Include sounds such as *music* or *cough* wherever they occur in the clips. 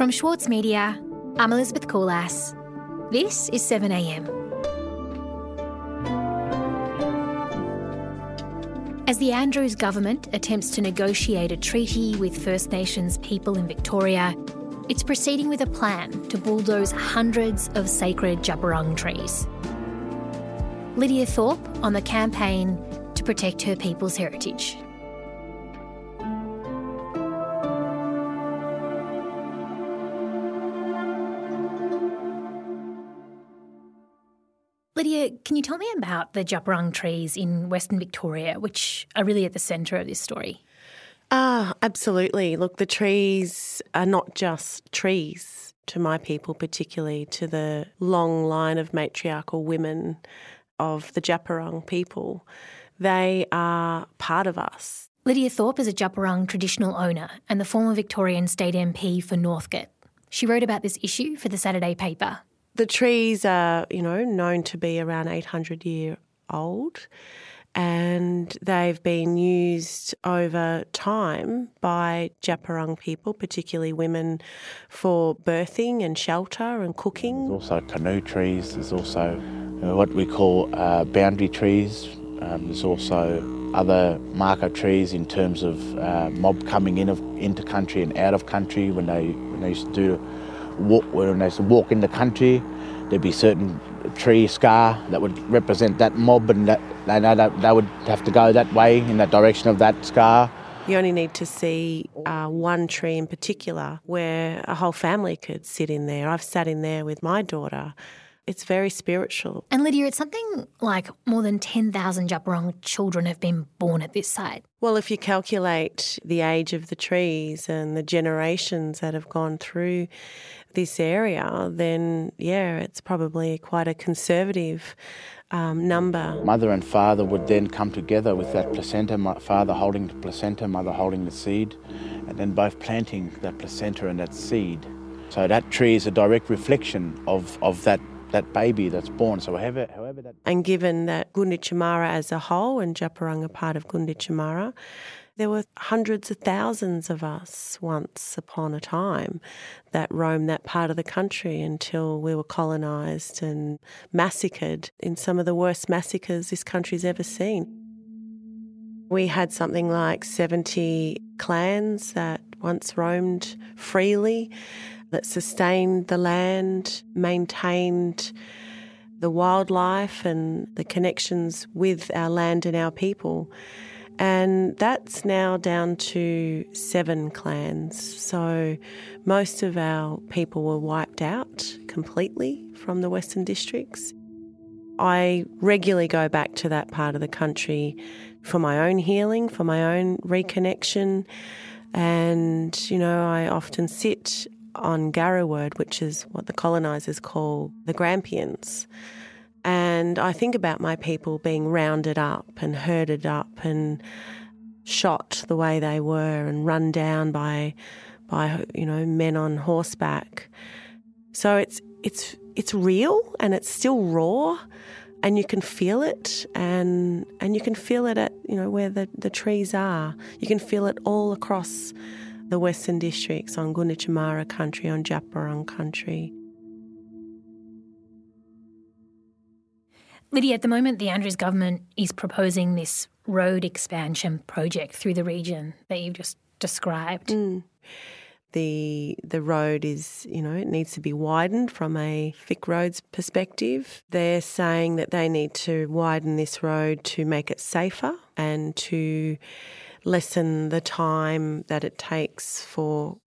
From Schwartz Media, I'm Elizabeth Kulas. This is 7am. As the Andrews government attempts to negotiate a treaty with First Nations people in Victoria, it's proceeding with a plan to bulldoze hundreds of sacred Djab trees. Lydia Thorpe on the campaign to protect her people's heritage. Lydia, can you tell me about the Djab trees in Western Victoria, which are really at the centre of this story? Ah, absolutely. Look, the trees are not just trees to my people, particularly to the long line of matriarchal women of the Djab people. They are part of us. Lydia Thorpe is a Djab traditional owner and the former Victorian state MP for Northcote. She wrote about this issue for the Saturday paper. The trees are, you know, known to be around 800 year old and they've been used over time by Djab people, particularly women, for birthing and shelter and cooking. There's also canoe trees, there's also what we call uh, boundary trees, um, there's also other marker trees in terms of uh, mob coming in of, into country and out of country when they when they used to do walk when they walk in the country there'd be certain tree scar that would represent that mob and that they that they would have to go that way in that direction of that scar. You only need to see uh, one tree in particular where a whole family could sit in there. I've sat in there with my daughter. It's very spiritual. And Lydia, it's something like more than 10,000 Djab Wurrung children have been born at this site. Well, if you calculate the age of the trees and the generations that have gone through this area, then yeah, it's probably quite a conservative um, number. Mother and father would then come together with that placenta, father holding the placenta, mother holding the seed, and then both planting that placenta and that seed. So that tree is a direct reflection of, of that, that baby that's born. So however, however that... And given that Gunditjmara as a whole and are part of Gunditjmara, there were hundreds of thousands of us once upon a time that roamed that part of the country until we were colonised and massacred in some of the worst massacres this country's ever seen. We had something like 70 clans that once roamed freely, that sustained the land, maintained the wildlife and the connections with our land and our people. And that's now down to seven clans. So most of our people were wiped out completely from the Western districts. I regularly go back to that part of the country for my own healing, for my own reconnection. And, you know, I often sit on Gariwerd, which is what the colonisers call the Grampians. And I think about my people being rounded up and herded up and shot the way they were and run down by by you know men on horseback. So it's it's it's real and it's still raw and you can feel it and and you can feel it at you know where the, the trees are. You can feel it all across the Western districts on Gunditjmara country, on Wurrung country. Lydia, at the moment, the Andrews government is proposing this road expansion project through the region that you've just described. Mm. The the road is, you know, it needs to be widened from a VicRoads perspective. They're saying that they need to widen this road to make it safer and to lessen the time that it takes for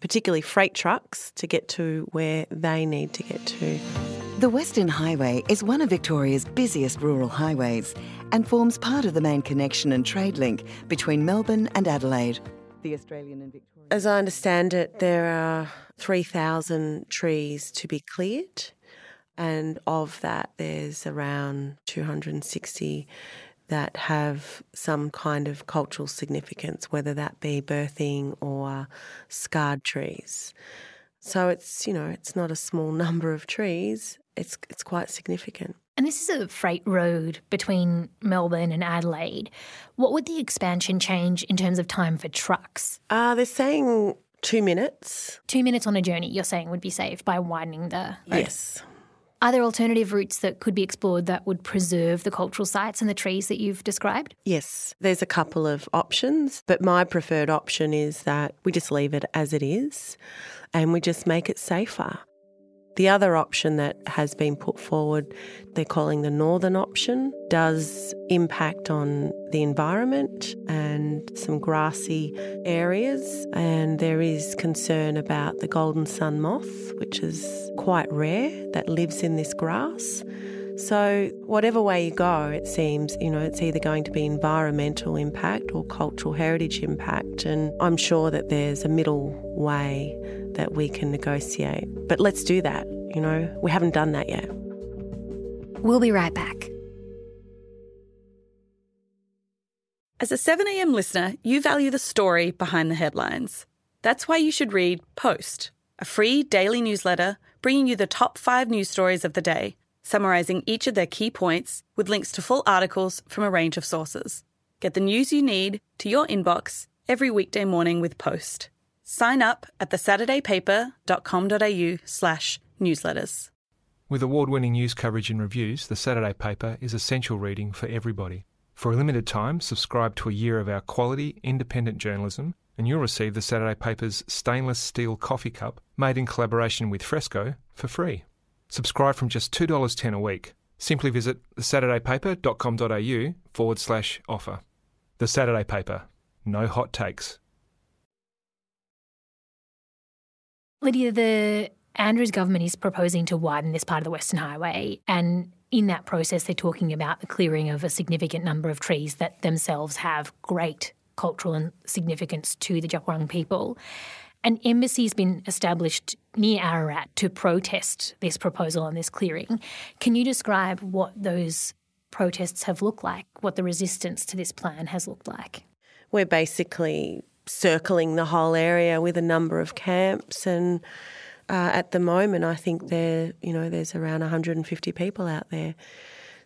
particularly freight trucks to get to where they need to get to. The Western Highway is one of Victoria's busiest rural highways and forms part of the main connection and trade link between Melbourne and Adelaide. The Australian and Victorian. As I understand it, there are 3,000 trees to be cleared, and of that, there's around 260 that have some kind of cultural significance, whether that be birthing or scarred trees. So it's, you know, it's not a small *laughs* number of trees it's it's quite significant. And this is a freight road between Melbourne and Adelaide. What would the expansion change in terms of time for trucks? Uh, they're saying Two minutes. Two minutes on a journey, you're saying, would be saved by widening the road. Yes. Are there alternative routes that could be explored that would preserve the cultural sites and the trees that you've described? Yes, there's a couple of options, but my preferred option is that we just leave it as it is and we just make it safer. The other option that has been put forward, they're calling the northern option, does impact on the environment and some grassy areas. And there is concern about the golden sun moth, which is quite rare, that lives in this grass. So, whatever way you go, it seems, you know, it's either going to be environmental impact or cultural heritage impact. And I'm sure that there's a middle way that we can negotiate. But let's do that. You know, we haven't done that yet. We'll be right back. As a 7am listener, you value the story behind the headlines. That's why you should read Post, a free daily newsletter bringing you the top five news stories of the day, summarising each of their key points with links to full articles from a range of sources. Get the news you need to your inbox every weekday morning with Post. Sign up at thesaturdaypaper.com.au slash newsletters. With award winning news coverage and reviews, The Saturday Paper is essential reading for everybody. For a limited time, subscribe to a year of our quality, independent journalism, and you'll receive The Saturday Paper's stainless steel coffee cup, made in collaboration with Fresco, for free. Subscribe from just $2.10 a week. Simply visit thesaturdaypaper.com.au forward slash offer. The Saturday Paper. No hot takes. Lydia, the Andrews government is proposing to widen this part of the Western Highway, and in that process, they're talking about the clearing of a significant number of trees that themselves have great cultural significance to the Djab people. An embassy has been established near Ararat to protest this proposal on this clearing. Can you describe what those protests have looked like, what the resistance to this plan has looked like? We're basically circling the whole area with a number of camps and uh, at the moment I think there you know there's around 150 people out there.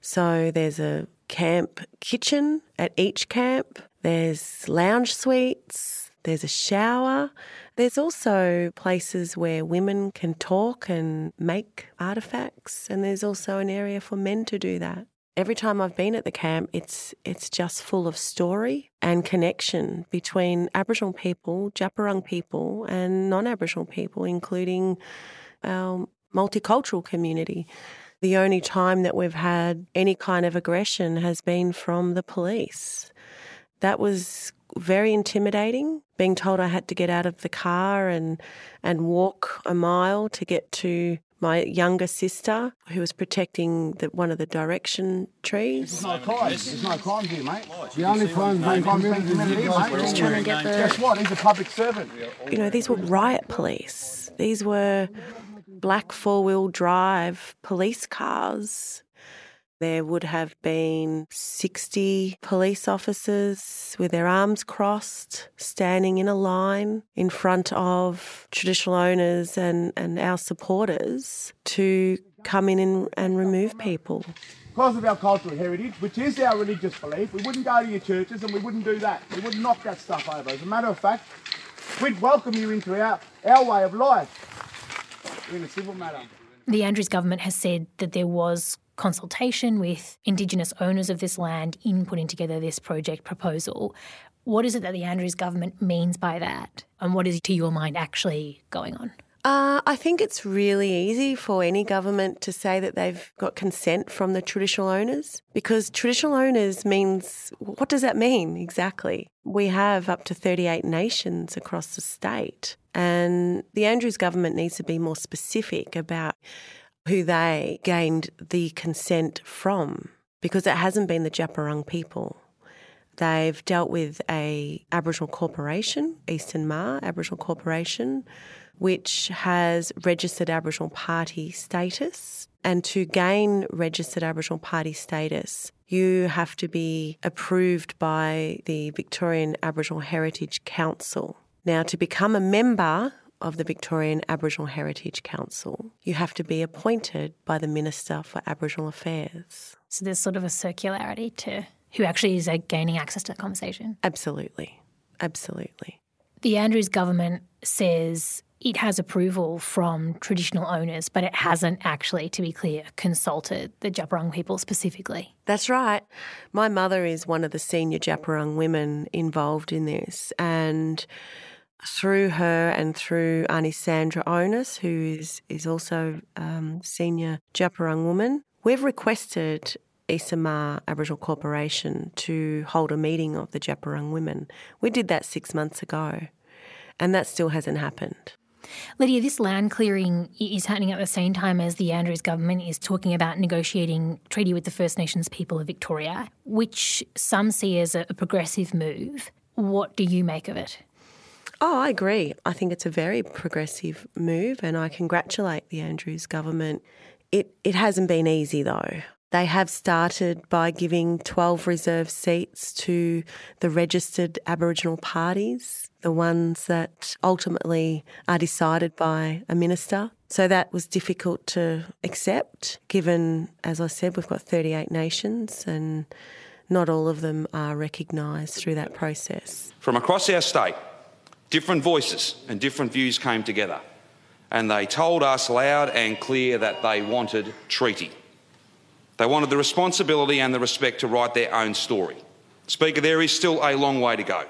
So there's a camp kitchen at each camp. There's lounge suites. There's a shower. There's also places where women can talk and make artifacts, and there's also an area for men to do that. Every time I've been at the camp, it's it's just full of story and connection between Aboriginal people, Djab Wurrung people, and non-Aboriginal people, including our multicultural community. The only time that we've had any kind of aggression has been from the police. That was very intimidating. Being told I had to get out of the car and and walk a mile to get to my younger sister, who was protecting the, one of the direction trees. There's no crime. There's no crime here, mate. The only crime being committed here, mate. Just trying to get the. Guess what? He's a public servant. You know, these were riot police. These were black four wheel drive police cars. There would have been 60 police officers with their arms crossed, standing in a line in front of traditional owners and, and our supporters to come in and, and remove people. Because of our cultural heritage, which is our religious belief, we wouldn't go to your churches and we wouldn't do that. We wouldn't knock that stuff over. As a matter of fact, we'd welcome you into our, our way of life in a civil matter. The Andrews government has said that there was consultation with Indigenous owners of this land in putting together this project proposal. What is it that the Andrews government means by that? And what is, to your mind, actually going on? Uh, I think it's really easy for any government to say that they've got consent from the traditional owners because traditional owners means what does that mean exactly? We have up to 38 nations across the state, and the Andrews government needs to be more specific about who they gained the consent from because it hasn't been the Djab Wurrung people. They've dealt with a Aboriginal corporation, Eastern Maar Aboriginal Corporation, which has registered Aboriginal party status. And to gain registered Aboriginal party status, you have to be approved by the Victorian Aboriginal Heritage Council. Now, to become a member of the Victorian Aboriginal Heritage Council, you have to be appointed by the Minister for Aboriginal Affairs. So there's sort of a circularity to who actually is uh, gaining access to the conversation. Absolutely. Absolutely. The Andrews government says it has approval from traditional owners, but it hasn't actually, to be clear, consulted the Djab Wurrung people specifically. That's right. My mother is one of the senior Djab Wurrung women involved in this, and through her and through Auntie Sandra Onus, who is, is also um, senior Djab Wurrung woman, we've requested Eastern Maar Aboriginal Corporation to hold a meeting of the Djab Wurrung women. We did that six months ago, and that still hasn't happened. Lydia, this land clearing is happening at the same time as the Andrews government is talking about negotiating treaty with the First Nations people of Victoria, which some see as a progressive move. What do you make of it? Oh, I agree. I think it's a very progressive move, and I congratulate the Andrews government. It it hasn't been easy though. They have started by giving 12 reserve seats to the registered Aboriginal parties, the ones that ultimately are decided by a minister. So that was difficult to accept, given, as I said, we've got 38 nations and not all of them are recognised through that process. From across our state, different voices and different views came together, and they told us loud and clear that they wanted treaty. They wanted the responsibility and the respect to write their own story. Speaker, there is still a long way to go,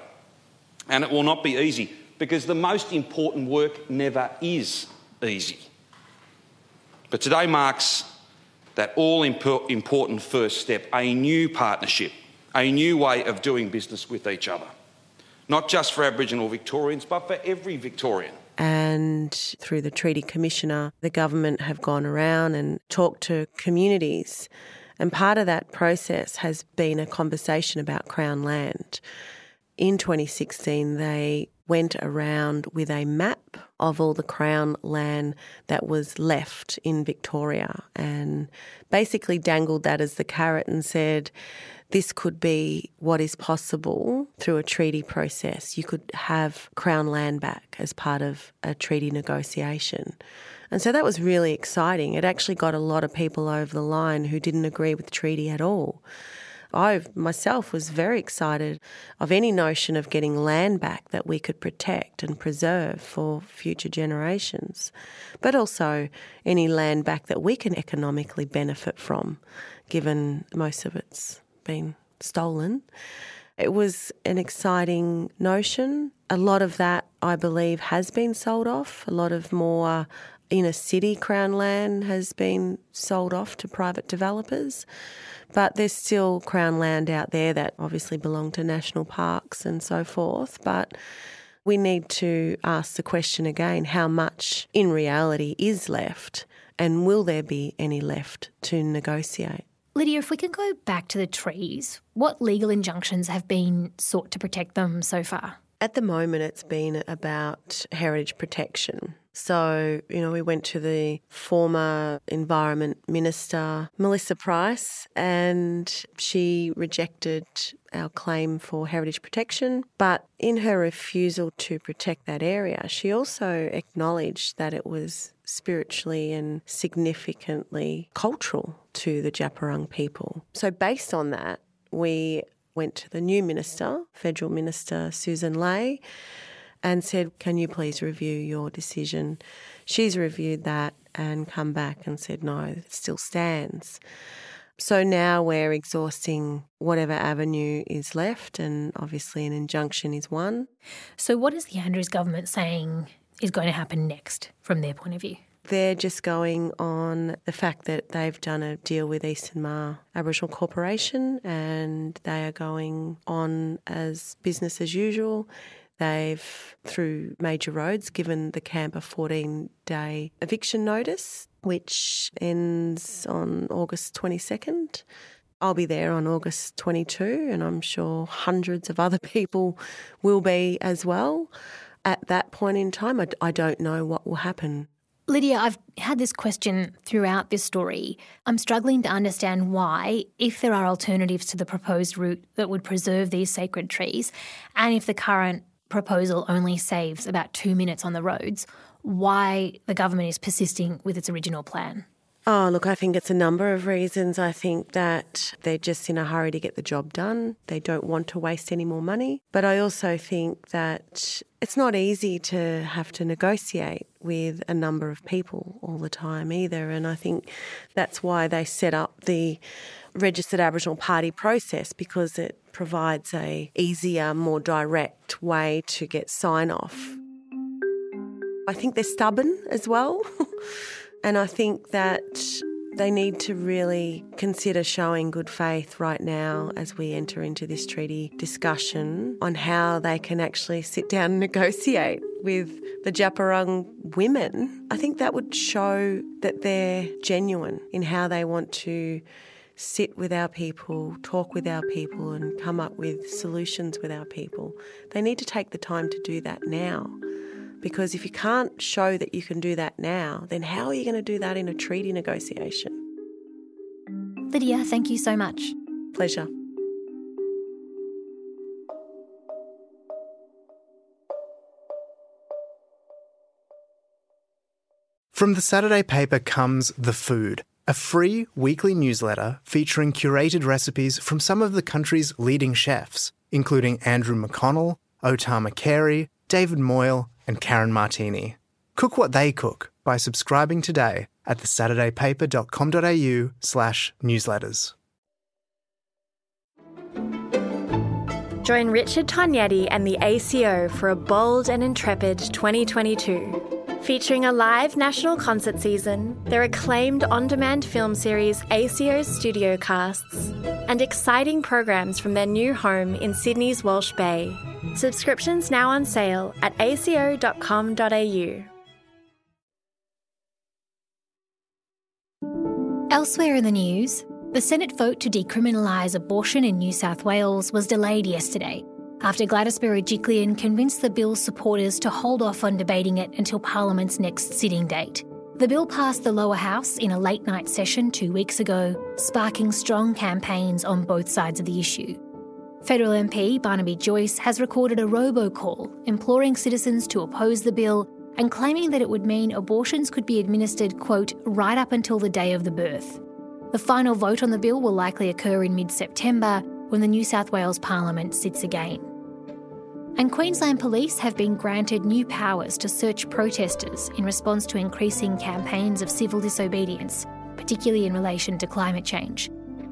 and it will not be easy because the most important work never is easy. But today marks that all important first step, a new partnership, a new way of doing business with each other, not just for Aboriginal Victorians, but for every Victorian and through the Treaty Commissioner, the government have gone around and talked to communities. And part of that process has been a conversation about Crown land. In 2016, they went around with a map of all the Crown land that was left in Victoria and basically dangled that as the carrot and said, this could be what is possible through a treaty process. You could have Crown land back as part of a treaty negotiation. And so that was really exciting. It actually got a lot of people over the line who didn't agree with the treaty at all. I myself was very excited of any notion of getting land back that we could protect and preserve for future generations, but also any land back that we can economically benefit from, given most of it's been stolen. It was an exciting notion. A lot of that, I believe, has been sold off. A lot of more inner city crown land has been sold off to private developers. But there's still crown land out there that obviously belong to national parks and so forth. But we need to ask the question again how much in reality is left, and will there be any left to negotiate? Lydia, if we can go back to the trees, what legal injunctions have been sought to protect them so far? At the moment, it's been about heritage protection. So, you know, we went to the former Environment Minister, Melissa Price, and she rejected our claim for heritage protection. But in her refusal to protect that area, she also acknowledged that it was spiritually and significantly cultural to the Djab Wurrung people. So, based on that, we went to the new minister, Federal Minister Susan Ley, and said, Can you please review your decision? She's reviewed that and come back and said, No, it still stands. So now we're exhausting whatever avenue is left, and obviously an injunction is one. So, what is the Andrews government saying is going to happen next from their point of view? They're just going on the fact that they've done a deal with Eastern Maar Aboriginal Corporation and they are going on as business as usual. They've, through major roads, given the camp a 14 day eviction notice, which ends on August 22nd. I'll be there on August 22, and I'm sure hundreds of other *laughs* people will be as well. At that point in time, I, I don't know what will happen. Lydia, I've had this question throughout this story. I'm struggling to understand why, if there are alternatives to the proposed route that would preserve these sacred trees, and if the current proposal only saves about two minutes on the roads, why the government is persisting with its original plan. Oh, look, I think it's a number of reasons. I think that they're just in a hurry to get the job done. They don't want to waste any more money. But I also think that it's not easy to have to negotiate with a number of people all the time either. And I think that's why they set up the registered Aboriginal party process because it provides a easier, more direct way to get sign off. I think they're stubborn as well. *laughs* And I think that they need to really consider showing good faith right now as we enter into this treaty discussion on how they can actually sit down and negotiate with the Djab Wurrung women. I think that would show that they're genuine in how they want to sit with our people, talk with our people, and come up with solutions with our people. They need to take the time to do that now. Because if you can't show that you can do that now, then how are you going to do that in a treaty negotiation? Lydia, thank you so much. Pleasure. From the Saturday paper comes The Food, a free weekly newsletter featuring curated recipes from some of the country's leading chefs, including Andrew McConnell, O Tama Carey, David Moyle, and Karen Martini. Cook what they cook by subscribing today at thesaturdaypaper.com.au slash newsletters. Join Richard Tognetti and the ACO for a bold and intrepid 2022. Featuring a live national concert season, their acclaimed on demand film series ACO's Studio Casts, and exciting programs from their new home in Sydney's Walsh Bay. Subscriptions now on sale at aco.com.au. Elsewhere in the news, the Senate vote to decriminalise abortion in New South Wales was delayed yesterday after Gladys Berejiklian convinced the bill's supporters to hold off on debating it until Parliament's next sitting date. The bill passed the lower house in a late night session two weeks ago, sparking strong campaigns on both sides of the issue. Federal MP Barnaby Joyce has recorded a robocall imploring citizens to oppose the bill and claiming that it would mean abortions could be administered, quote, right up until the day of the birth. The final vote on the bill will likely occur in mid September when the New South Wales Parliament sits again. And Queensland Police have been granted new powers to search protesters in response to increasing campaigns of civil disobedience, particularly in relation to climate change.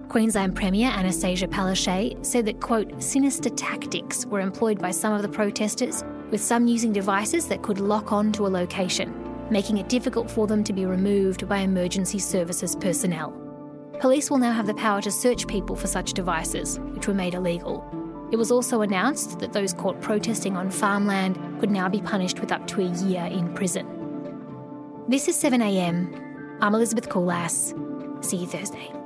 Queensland Premier Anastasia Palaszczuk said that, quote, sinister tactics were employed by some of the protesters, with some using devices that could lock on to a location, making it difficult for them to be removed by emergency services personnel. Police will now have the power to search people for such devices, which were made illegal. It was also announced that those caught protesting on farmland could now be punished with up to a year in prison. This is 7am. I'm Elizabeth Kulas. See you Thursday.